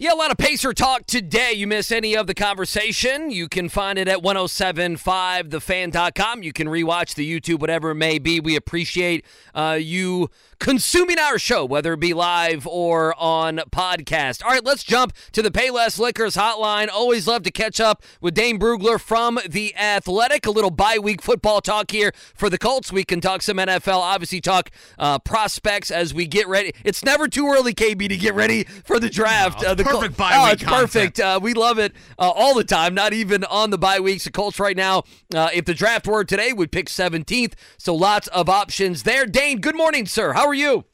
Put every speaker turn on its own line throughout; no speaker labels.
Yeah, a lot of Pacer talk today. You miss any of the conversation, you can find it at 1075thefan.com. You can rewatch the YouTube, whatever it may be. We appreciate uh, you consuming our show, whether it be live or on podcast. All right, let's jump to the Payless Liquors hotline. Always love to catch up with Dane Brugler from The Athletic. A little bye week football talk here for the Colts. We can talk some NFL, obviously, talk uh, prospects as we get ready. It's never too early, KB, to get ready for the draft. Uh, the
perfect
Col-
bye
oh,
week
it's perfect. Uh, we love it uh, all the time, not even on the bye weeks. The Colts right now, uh, if the draft were today, would pick 17th. So lots of options there. Dane, good morning, sir. How are you?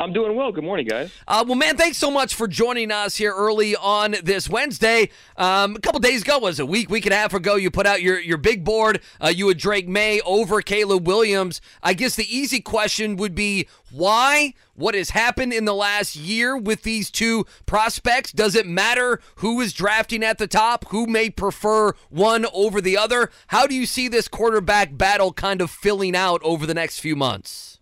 I'm doing well. Good morning, guys.
Uh, well, man, thanks so much for joining us here early on this Wednesday. Um, a couple days ago, was a week, week and a half ago, you put out your, your big board. Uh, you had Drake Maye over Caleb Williams. I guess the easy question would be why? What has happened in the last year with these two prospects? Does it matter who is drafting at the top? Who may prefer one over the other? How do you see this quarterback battle kind of filling out over the next few months?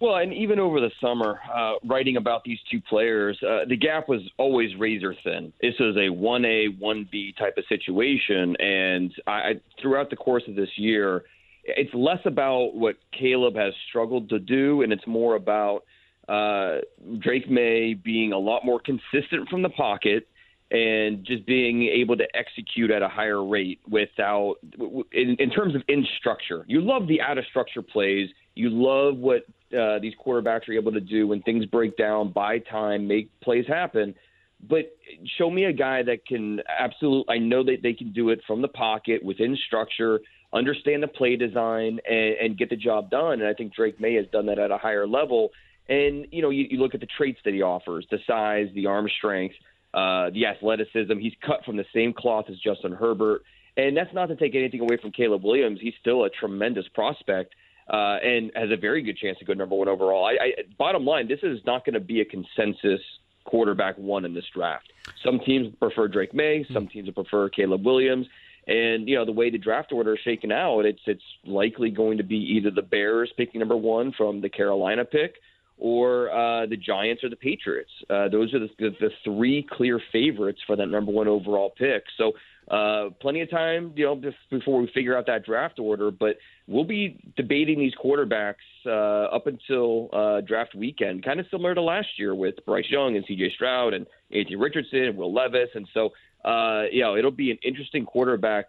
Well, and even over the summer, uh, writing about these two players, uh, the gap was always razor thin. This is a 1A, 1B type of situation. And I, throughout the course of this year, it's less about what Caleb has struggled to do, and it's more about uh, Drake Maye being a lot more consistent from the pocket and just being able to execute at a higher rate without, in, in terms of in structure. You love the out of structure plays. You love what uh, these quarterbacks are able to do when things break down, buy time, make plays happen. But show me a guy that can absolutely, I know that they can do it from the pocket, within structure, understand the play design, and, and get the job done. And I think Drake Maye has done that at a higher level. And, you know, you, you look at the traits that he offers the size, the arm strength, uh, the athleticism. He's cut from the same cloth as Justin Herbert. And that's not to take anything away from Caleb Williams. He's still a tremendous prospect uh, and has a very good chance to go number one overall. I, I, bottom line, this is not going to be a consensus quarterback one in this draft. Some teams prefer Drake Maye, some teams prefer Caleb Williams. And you know the way the draft order is shaken out, it's it's likely going to be either the Bears picking number one from the Carolina pick, or uh, the Giants or the Patriots. Uh, those are the, the, the three clear favorites for that number one overall pick. So uh, plenty of time, you know, before we figure out that draft order. But we'll be debating these quarterbacks uh, up until uh, draft weekend, kind of similar to last year with Bryce Young and C.J. Stroud and A.T. Richardson and Will Levis. And so, uh, you know, it'll be an interesting quarterback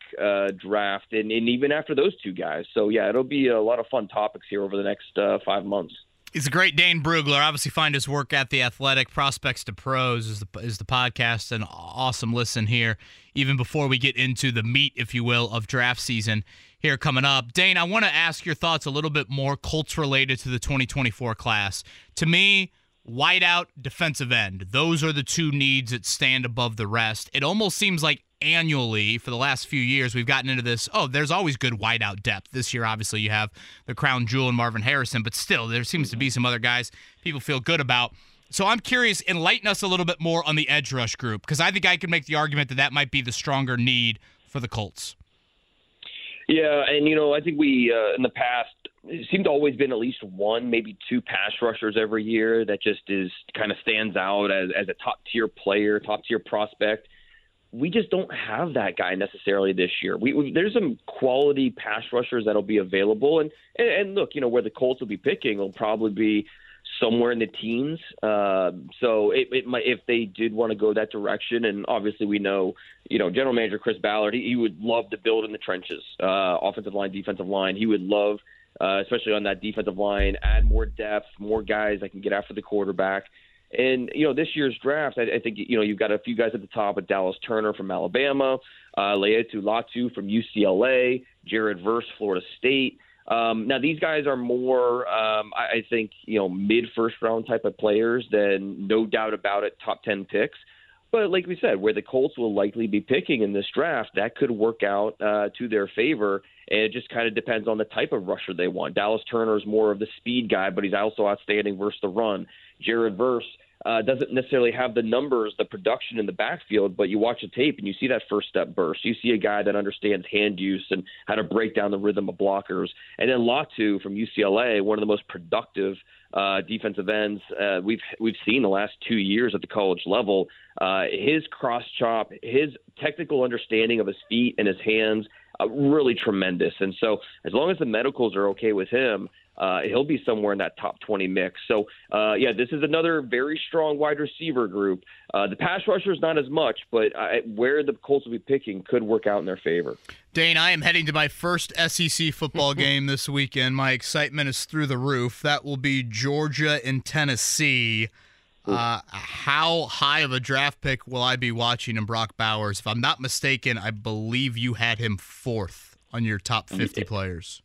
draft, and, and even after those two guys. So, yeah, it'll be a lot of fun topics here over the next five months.
He's a great Dane Brugler. Obviously, find his work at the Athletic. Prospects to Pros is the is the podcast. An awesome listen here, even before we get into the meat, if you will, of draft season here coming up. Dane, I want to ask your thoughts a little bit more Colts related to the 2024 class. To me, wideout, defensive end. Those are the two needs that stand above the rest. It almost seems like annually for the last few years we've gotten into this oh there's always good wideout depth. This year obviously you have the crown jewel and marvin harrison but still there seems to be some other guys people feel good about. So i'm curious enlighten us a little bit more on the edge rush group because i think i could make the argument that that might be the stronger need for the colts.
Yeah and you know i think we uh, in the past it seemed to always been at least one, maybe two pass rushers every year that just is kind of stands out as, as a top tier player, top tier prospect we just don't have that guy necessarily this year. We, we, there's some quality pass rushers that'll be available, and, and and look, you know where the Colts will be picking will probably be somewhere in the teens. Uh, so it, it might if they did want to go that direction, and obviously we know, you know, General Manager Chris Ballard, he, he would love to build in the trenches, uh, offensive line, defensive line. He would love. Uh, especially on that defensive line, add more depth, more guys that can get after the quarterback. And you know, this year's draft, I, I think you know you've got a few guys at the top: with Dallas Turner from Alabama, uh, Laiatu Latu from UCLA, Jared Verse, Florida State. Um, now these guys are more, um, I, I think, you know, mid first round type of players than no doubt about it, top ten picks. But like we said, where the Colts will likely be picking in this draft, that could work out uh, to their favor. And it just kind of depends on the type of rusher they want. Dallas Turner is more of the speed guy, but he's also outstanding versus the run. Jared Verse uh, doesn't necessarily have the numbers, the production in the backfield, but you watch the tape and you see that first step burst. You see a guy that understands hand use and how to break down the rhythm of blockers. And then Latu from UCLA, one of the most productive uh, defensive ends uh, we've we've seen the last two years at the college level. Uh, his cross chop, his technical understanding of his feet and his hands, uh, really tremendous. And so, as long as the medicals are okay with him, uh, he'll be somewhere in that top 20 mix. So, uh, yeah, this is another very strong wide receiver group. Uh, the pass rushers not as much, but I, where the Colts will be picking could work out in their favor.
Dane, I am heading to my first SEC football game this weekend. My excitement is through the roof. That will be Georgia and Tennessee. Uh, how high of a draft pick will I be watching in Brock Bowers? If I'm not mistaken, I believe you had him fourth on your top 50 players.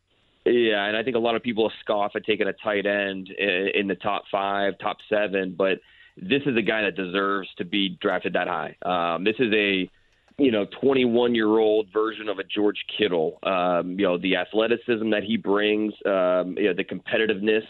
Yeah, and I think a lot of people scoff at taking a tight end in the top five, top seven, but this is a guy that deserves to be drafted that high. Um, this is a you know 21 year old version of a George Kittle. Um, you know the athleticism that he brings, um, you know the competitiveness.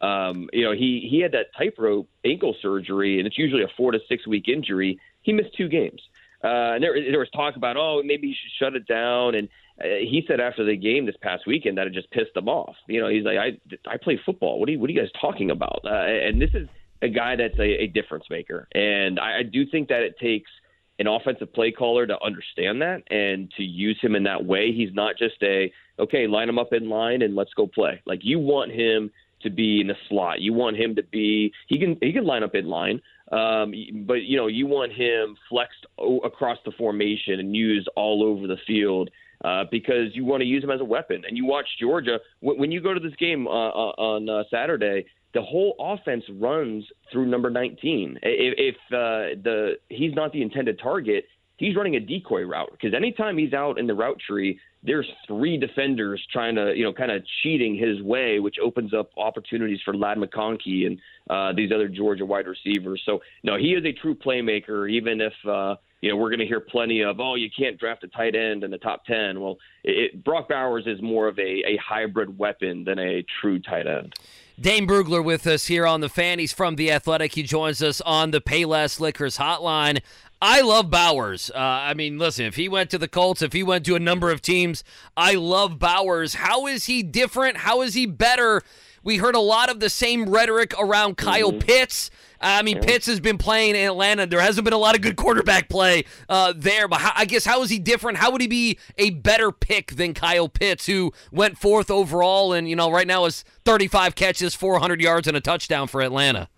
Um, you know, he he had that tightrope ankle surgery, and it's usually a four to six week injury. He missed two games, uh, and there there was talk about oh maybe he should shut it down, and he said after the game this past weekend that it just pissed him off. You know, he's like I I play football. What are you what are you guys talking about? Uh, and this is a guy that's a, a difference maker, and I, I do think that it takes an offensive play caller to understand that and to use him in that way. He's not just a okay, line him up in line and let's go play. Like you want him to be in the slot. You want him to be he can he can line up in line, um, but you know you want him flexed across the formation and used all over the field. Uh, because you want to use him as a weapon, and you watch Georgia when, when you go to this game uh, uh, on uh, Saturday the whole offense runs through number 19. If, if uh, the he's not the intended target, he's running a decoy route because anytime he's out in the route tree, there's three defenders trying to, you know, kind of cheating his way, which opens up opportunities for Ladd McConkey and uh, these other Georgia wide receivers. So, no, he is a true playmaker, even if, uh, you know, we're going to hear plenty of, oh, you can't draft a tight end in the top 10. Well, it, Brock Bowers is more of a, a hybrid weapon than a true tight end.
Dane Brugler with us here on the fan. He's from The Athletic. He joins us on the Payless Liquors hotline. I love Bowers. Uh, I mean, listen, if he went to the Colts, if he went to a number of teams, I love Bowers. How is he different? How is he better? We heard a lot of the same rhetoric around Kyle mm-hmm. Pitts. I mean, Pitts has been playing in Atlanta. There hasn't been a lot of good quarterback play uh, there, but how, I guess how is he different? How would he be a better pick than Kyle Pitts, who went fourth overall and you know right now is 35 catches, 400 yards, and a touchdown for Atlanta?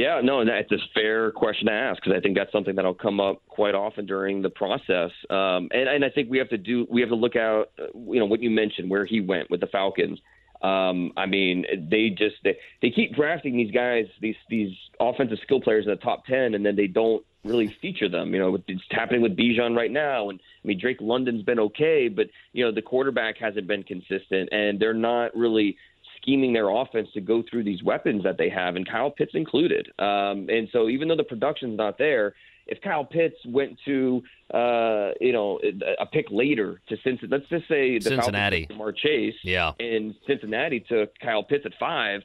Yeah, no, that's a fair question to ask because I think that's something that'll come up quite often during the process. Um, and, and I think we have to do we have to look out, you know, what you mentioned where he went with the Falcons. Um, I mean, they just they, they keep drafting these guys, these these offensive skill players in the top ten, and then they don't really feature them. You know, it's happening with Bijan right now, and I mean Drake London's been okay, but you know the quarterback hasn't been consistent, and they're not really scheming their offense to go through these weapons that they have, and Kyle Pitts included. Um, and so even though the production's not there, if Kyle Pitts went to uh, you know a pick later to Cincinnati, let's just say the
Cincinnati,
Ja'Marr Chase,
yeah,
and Cincinnati took Kyle Pitts at five.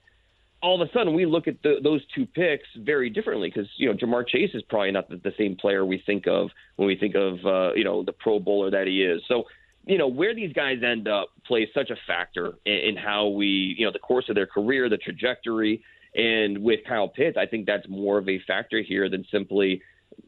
All of a sudden, we look at the, those two picks very differently because you know Ja'Marr Chase is probably not the, the, same player we think of when we think of uh, you know the Pro Bowler that he is. So you know where these guys end up plays such a factor in, in how we you know the course of their career, the trajectory. And with Kyle Pitts, I think that's more of a factor here than simply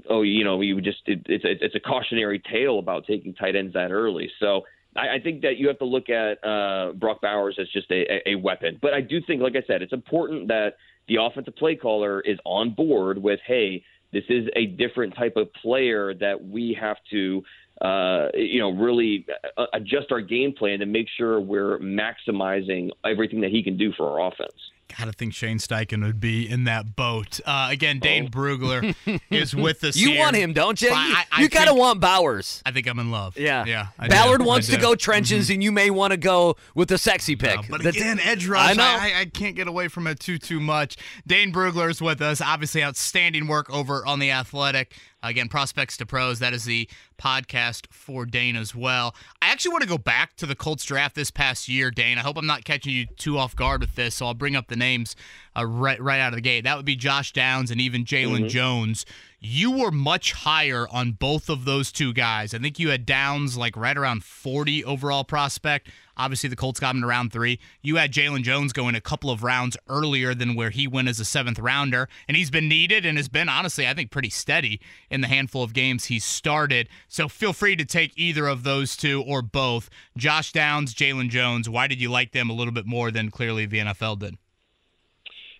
oh, you know, you just it, it's a, it's a cautionary tale about taking tight ends that early. So I, I think that you have to look at uh, Brock Bowers as just a, a weapon. But I do think, like I said, it's important that the offensive play caller is on board with, hey, this is a different type of player that we have to uh, you know, really uh, adjust our game plan to make sure we're maximizing everything that he can do for our offense.
Gotta think Shane Steichen would be in that boat. Uh, again, Dane oh. Brugler is with us.
You
here.
want him, don't you? I, I, you kind of want Bowers.
I think I'm in love.
Yeah,
yeah.
I Ballard do. wants to go trenches, mm-hmm. and you may want to go with the sexy pick.
but again, edge rush. I know. I, I, can't get away from it too too much. Dane Brugler is with us. Obviously, outstanding work over on the Athletic. Again, Prospects to Pros, that is the podcast for Dane as well. I actually want to go back to the Colts draft this past year, Dane. I hope I'm not catching you too off guard with this, so I'll bring up the names uh, right, right out of the gate. That would be Josh Downs and even Jaylon mm-hmm. Jones. You were much higher on both of those two guys. I think you had Downs like right around 40 overall prospect. Obviously, the Colts got him in round three. You had Jaylon Jones going a couple of rounds earlier than where he went as a seventh rounder, and he's been needed and has been, honestly, I think, pretty steady in the handful of games he's started. So feel free to take either of those two or both. Josh Downs, Jaylon Jones, why did you like them a little bit more than clearly the NFL did?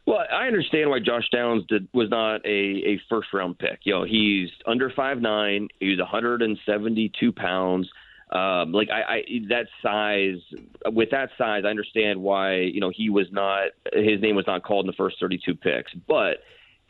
Well, I understand why Josh Downs did, was not a, a first round pick. You know, he's under five nine. He's 172 pounds. Um, like I, I, that size, with that size, I understand why you know he was not his name was not called in the first 32 picks, but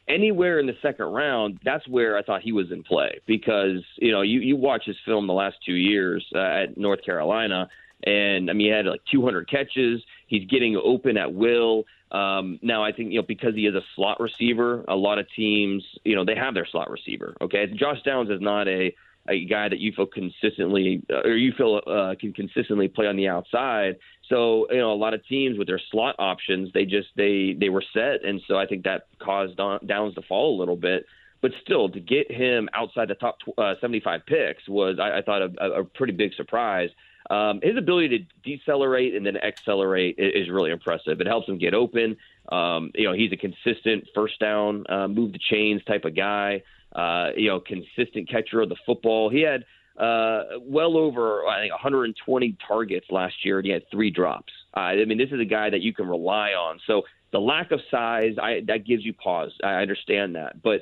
anywhere in the second round, that's where I thought he was in play because you know you you watch his film the last two years uh, at North Carolina, and I mean he had like 200 catches. He's getting open at will. Um, now I think you know because he is a slot receiver, a lot of teams you know they have their slot receiver. Okay, Josh Downs is not a a guy that you feel consistently or you feel uh, can consistently play on the outside. So you know a lot of teams with their slot options, they just they they were set, and so I think that caused Downs to fall a little bit. But still, to get him outside the top uh, 75 picks was, I, I thought, a, a pretty big surprise. Um, his ability to decelerate and then accelerate is really impressive. It helps him get open. Um, you know, he's a consistent first down, uh, move the chains type of guy uh, you know, consistent catcher of the football. He had uh, well over I think 120 targets last year, and he had three drops. Uh, I mean, this is a guy that you can rely on. So the lack of size, I, that gives you pause. I understand that, but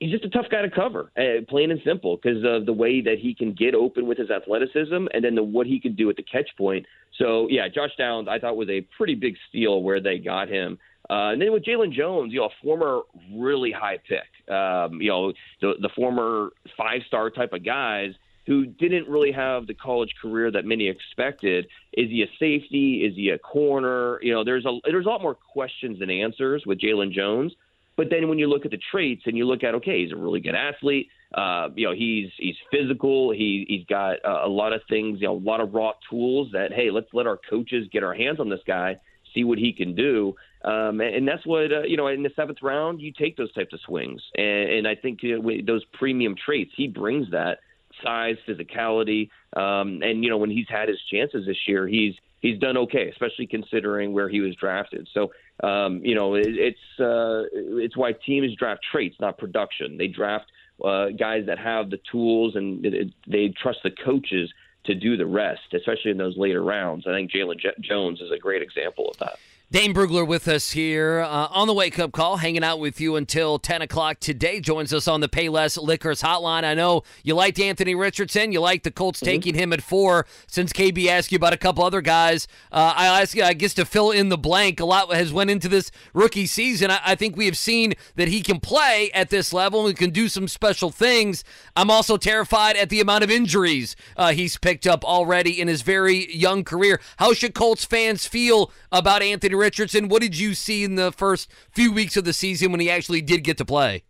he's just a tough guy to cover, uh, plain and simple, because of the way that he can get open with his athleticism, and then the, what he can do at the catch point. So yeah, Josh Downs, I thought was a pretty big steal where they got him. Uh, and then with Jaylon Jones, you know, a former really high pick, um, you know, the, the former five star type of guys who didn't really have the college career that many expected. Is he a safety? Is he a corner? You know, there's a there's a lot more questions than answers with Jaylon Jones. But then when you look at the traits and you look at okay, he's a really good athlete. Uh, you know, he's he's physical. He he's got uh, a lot of things. You know, a lot of raw tools. That hey, let's let our coaches get our hands on this guy, see what he can do. Um, and that's what uh, you know. In the seventh round, you take those types of swings, and, and I think uh, those premium traits he brings that size, physicality, um, and you know when he's had his chances this year, he's he's done okay, especially considering where he was drafted. So um, you know it, it's uh, it's why teams draft traits, not production. They draft uh, guys that have the tools and it, it, they trust the coaches to do the rest, especially in those later rounds. I think Jaylon J- Jones is a great example of that.
Dane Brugler with us here uh, on the Wake Up Call, hanging out with you until 10 o'clock today. Joins us on the Payless Liquors hotline. I know you liked Anthony Richardson. You like the Colts mm-hmm. taking him at four. Since KB asked you about a couple other guys, uh, I ask you, I guess, to fill in the blank. A lot has went into this rookie season. I, I think we have seen that he can play at this level and can do some special things. I'm also terrified at the amount of injuries uh, he's picked up already in his very young career. How should Colts fans feel about Anthony Richardson, what did you see in the first few weeks of the season when he actually did get to play?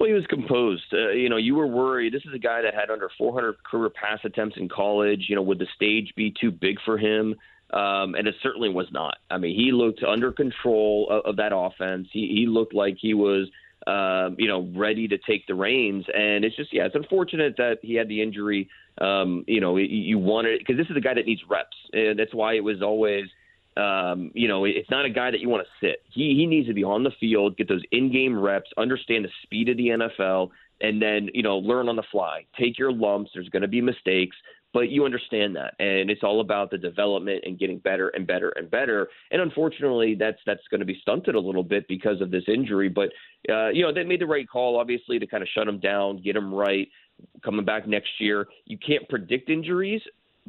Well, he was composed. Uh, you know, you were worried. This is a guy that had under 400 career pass attempts in college. You know, would the stage be too big for him? Um, and it certainly was not. I mean, he looked under control of, of that offense. He, he looked like he was, uh, you know, ready to take the reins. And it's just, yeah, it's unfortunate that he had the injury. Um, you know, you wanted because this is a guy that needs reps, and that's why it was always um, you know, it's not a guy that you want to sit. He he needs to be on the field, get those in-game reps, understand the speed of the NFL, and then you know learn on the fly. Take your lumps. There's going to be mistakes, but you understand that, and it's all about the development and getting better and better and better. And unfortunately, that's that's going to be stunted a little bit because of this injury. But uh, you know, they made the right call, obviously, to kind of shut him down, get him right coming back next year. You can't predict injuries,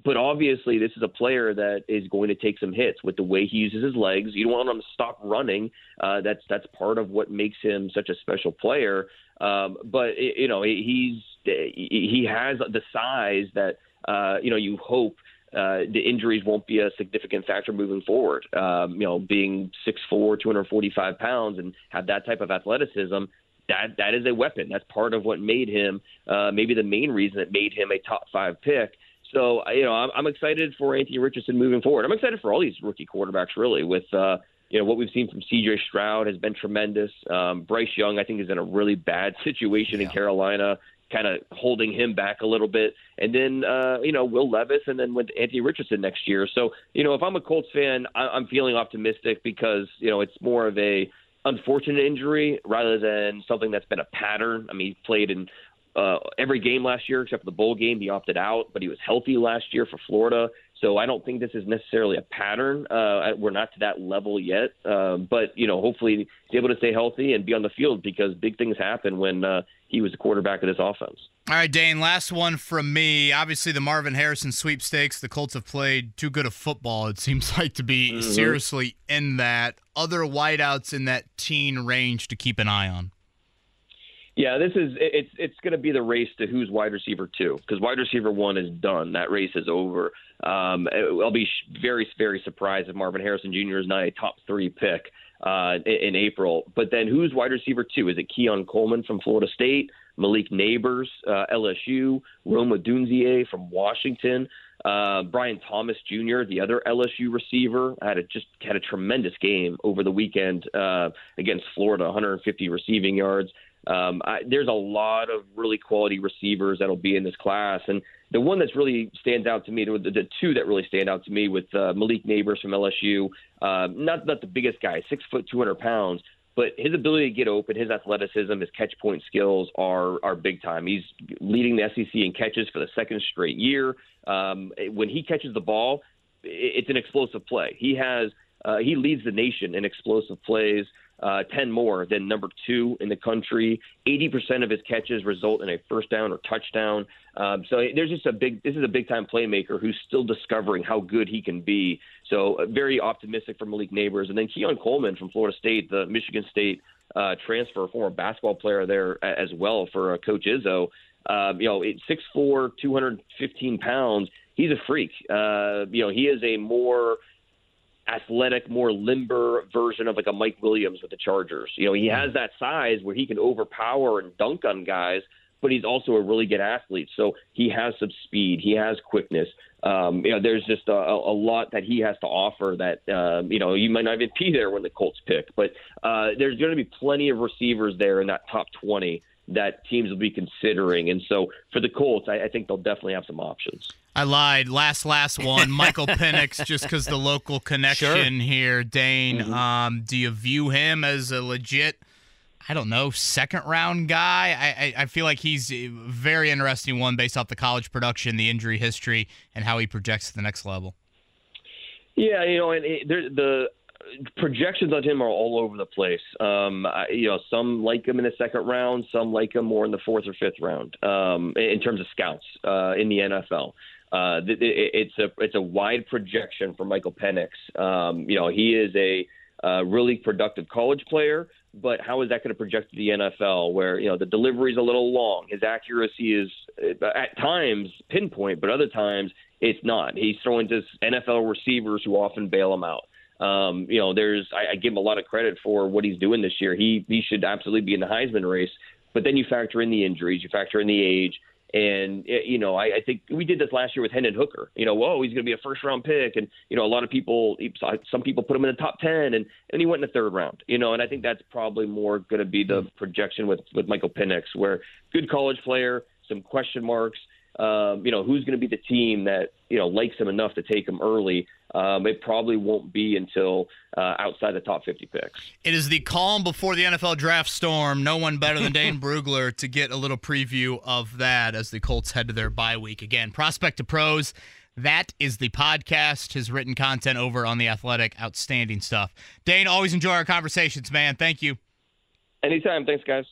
but obviously this is a player that is going to take some hits with the way he uses his legs. You don't want him to stop running. Uh, that's that's part of what makes him such a special player. Um, but you know he's he has the size that uh, you know you hope uh, the injuries won't be a significant factor moving forward. Um, you know, being 6'4", 245 pounds, and have that type of athleticism, that that is a weapon. That's part of what made him uh, maybe the main reason that made him a top five pick. So you know, I'm, I'm excited for Anthony Richardson moving forward. I'm excited for all these rookie quarterbacks really with. Uh, you know what we've seen from C.J. Stroud has been tremendous. Um, Bryce Young, I think, is in a really bad situation yeah. in Carolina kind of holding him back a little bit. And then, uh, you know, Will Levis and then with Anthony Richardson next year. So, you know, if I'm a Colts fan, I- I'm feeling optimistic because, you know, it's more of a unfortunate injury rather than something that's been a pattern. I mean, he played in uh, every game last year except for the bowl game. He opted out, but he was healthy last year for Florida. So I don't think this is necessarily a pattern. Uh, we're not to that level yet, uh, but you know, hopefully he's able to stay healthy and be on the field because big things happen when uh, he was the quarterback of this offense.
All right, Dane. Last one from me. Obviously, the Marvin Harrison sweepstakes. The Colts have played too good of football. It seems like to be mm-hmm. seriously in that. Other wideouts in that teen range to keep an eye on.
Yeah, this is it's it's going to be the race to who's wide receiver two because wide receiver one is done. That race is over. Um, I'll be very very surprised if Marvin Harrison Jr. is not a top three pick uh, in, April. But then who's wide receiver two? Is it Keon Coleman from Florida State, Malik Nabers, uh, LSU, Rome Odunze from Washington? Uh, Brian Thomas Jr., the other LSU receiver, had a, just had a tremendous game over the weekend uh, against Florida, 150 receiving yards. Um, I, there's a lot of really quality receivers that'll be in this class, and the one that's really stands out to me, the, the two that really stand out to me, with uh, Malik Nabers from LSU, uh, not not the biggest guy, six foot, 200 pounds, but his ability to get open, his athleticism, his catch point skills are are big time. He's leading the SEC in catches for the second straight year. Um, when he catches the ball, it's an explosive play. He has uh, he leads the nation in explosive plays uh, 10 more than number two in the country. 80% of his catches result in a first down or touchdown. Um, so there's just a big, this is a big time playmaker who's still discovering how good he can be. So uh, very optimistic for Malik Nabers. And then Keon Coleman from Florida State, the Michigan State uh, transfer, former basketball player there as well for uh, Coach Izzo. Um, you know, 6'4, 215 pounds. He's a freak. Uh, you know, he is a more athletic, more limber version of like a Mike Williams with the Chargers. You know, he has that size where he can overpower and dunk on guys, but he's also a really good athlete. So he has some speed, he has quickness. Um, you know, there's just a, a lot that he has to offer that um, you know you might not even be there when the Colts pick, but uh, there's going to be plenty of receivers there in that top 20 that teams will be considering. And so for the Colts, I, I think they'll definitely have some options.
I lied. Last, last one. Michael Penix, just because the local connection sure. here. Dane, mm-hmm. um, do you view him as a legit, I don't know, second round guy? I, I, I, feel like he's a very interesting one based off the college production, the injury history, and how he projects to the next level.
Yeah, you know, and it, there, the projections on him are all over the place. Um, I, you know, some like him in the second round, some like him more in the fourth or fifth round. Um, in terms of scouts uh, in the NFL, uh, it, it's a it's a wide projection for Michael Penix. Um, you know, he is a uh, really productive college player, but how is that going to project to the NFL, where you know the delivery is a little long, his accuracy is uh, at times pinpoint, but other times it's not. He's throwing to NFL receivers who often bail him out. Um, you know, there's I, I give him a lot of credit for what he's doing this year. He he should absolutely be in the Heisman race. But then you factor in the injuries, you factor in the age, and eh, you know, I, I think we did this last year with Hendon Hooker. You know, whoa, he's going to be a first round pick, and you know, a lot of people, some people put him in the top ten, and and he went in the third round. You know, and I think that's probably more going to be the projection with with Michael Penix, where good college player, some question marks. Um, you know, who's going to be the team that you know likes him enough to take him early? Um, it probably won't be until uh, outside the top 50 picks.
It is the calm before the NFL draft storm. No one better than Dane Brugler to get a little preview of that as the Colts head to their bye week. Again, prospect to pros. That is the podcast, his written content over on the Athletic. Outstanding stuff. Dane, always enjoy our conversations, man. Thank you.
Anytime. Thanks, guys.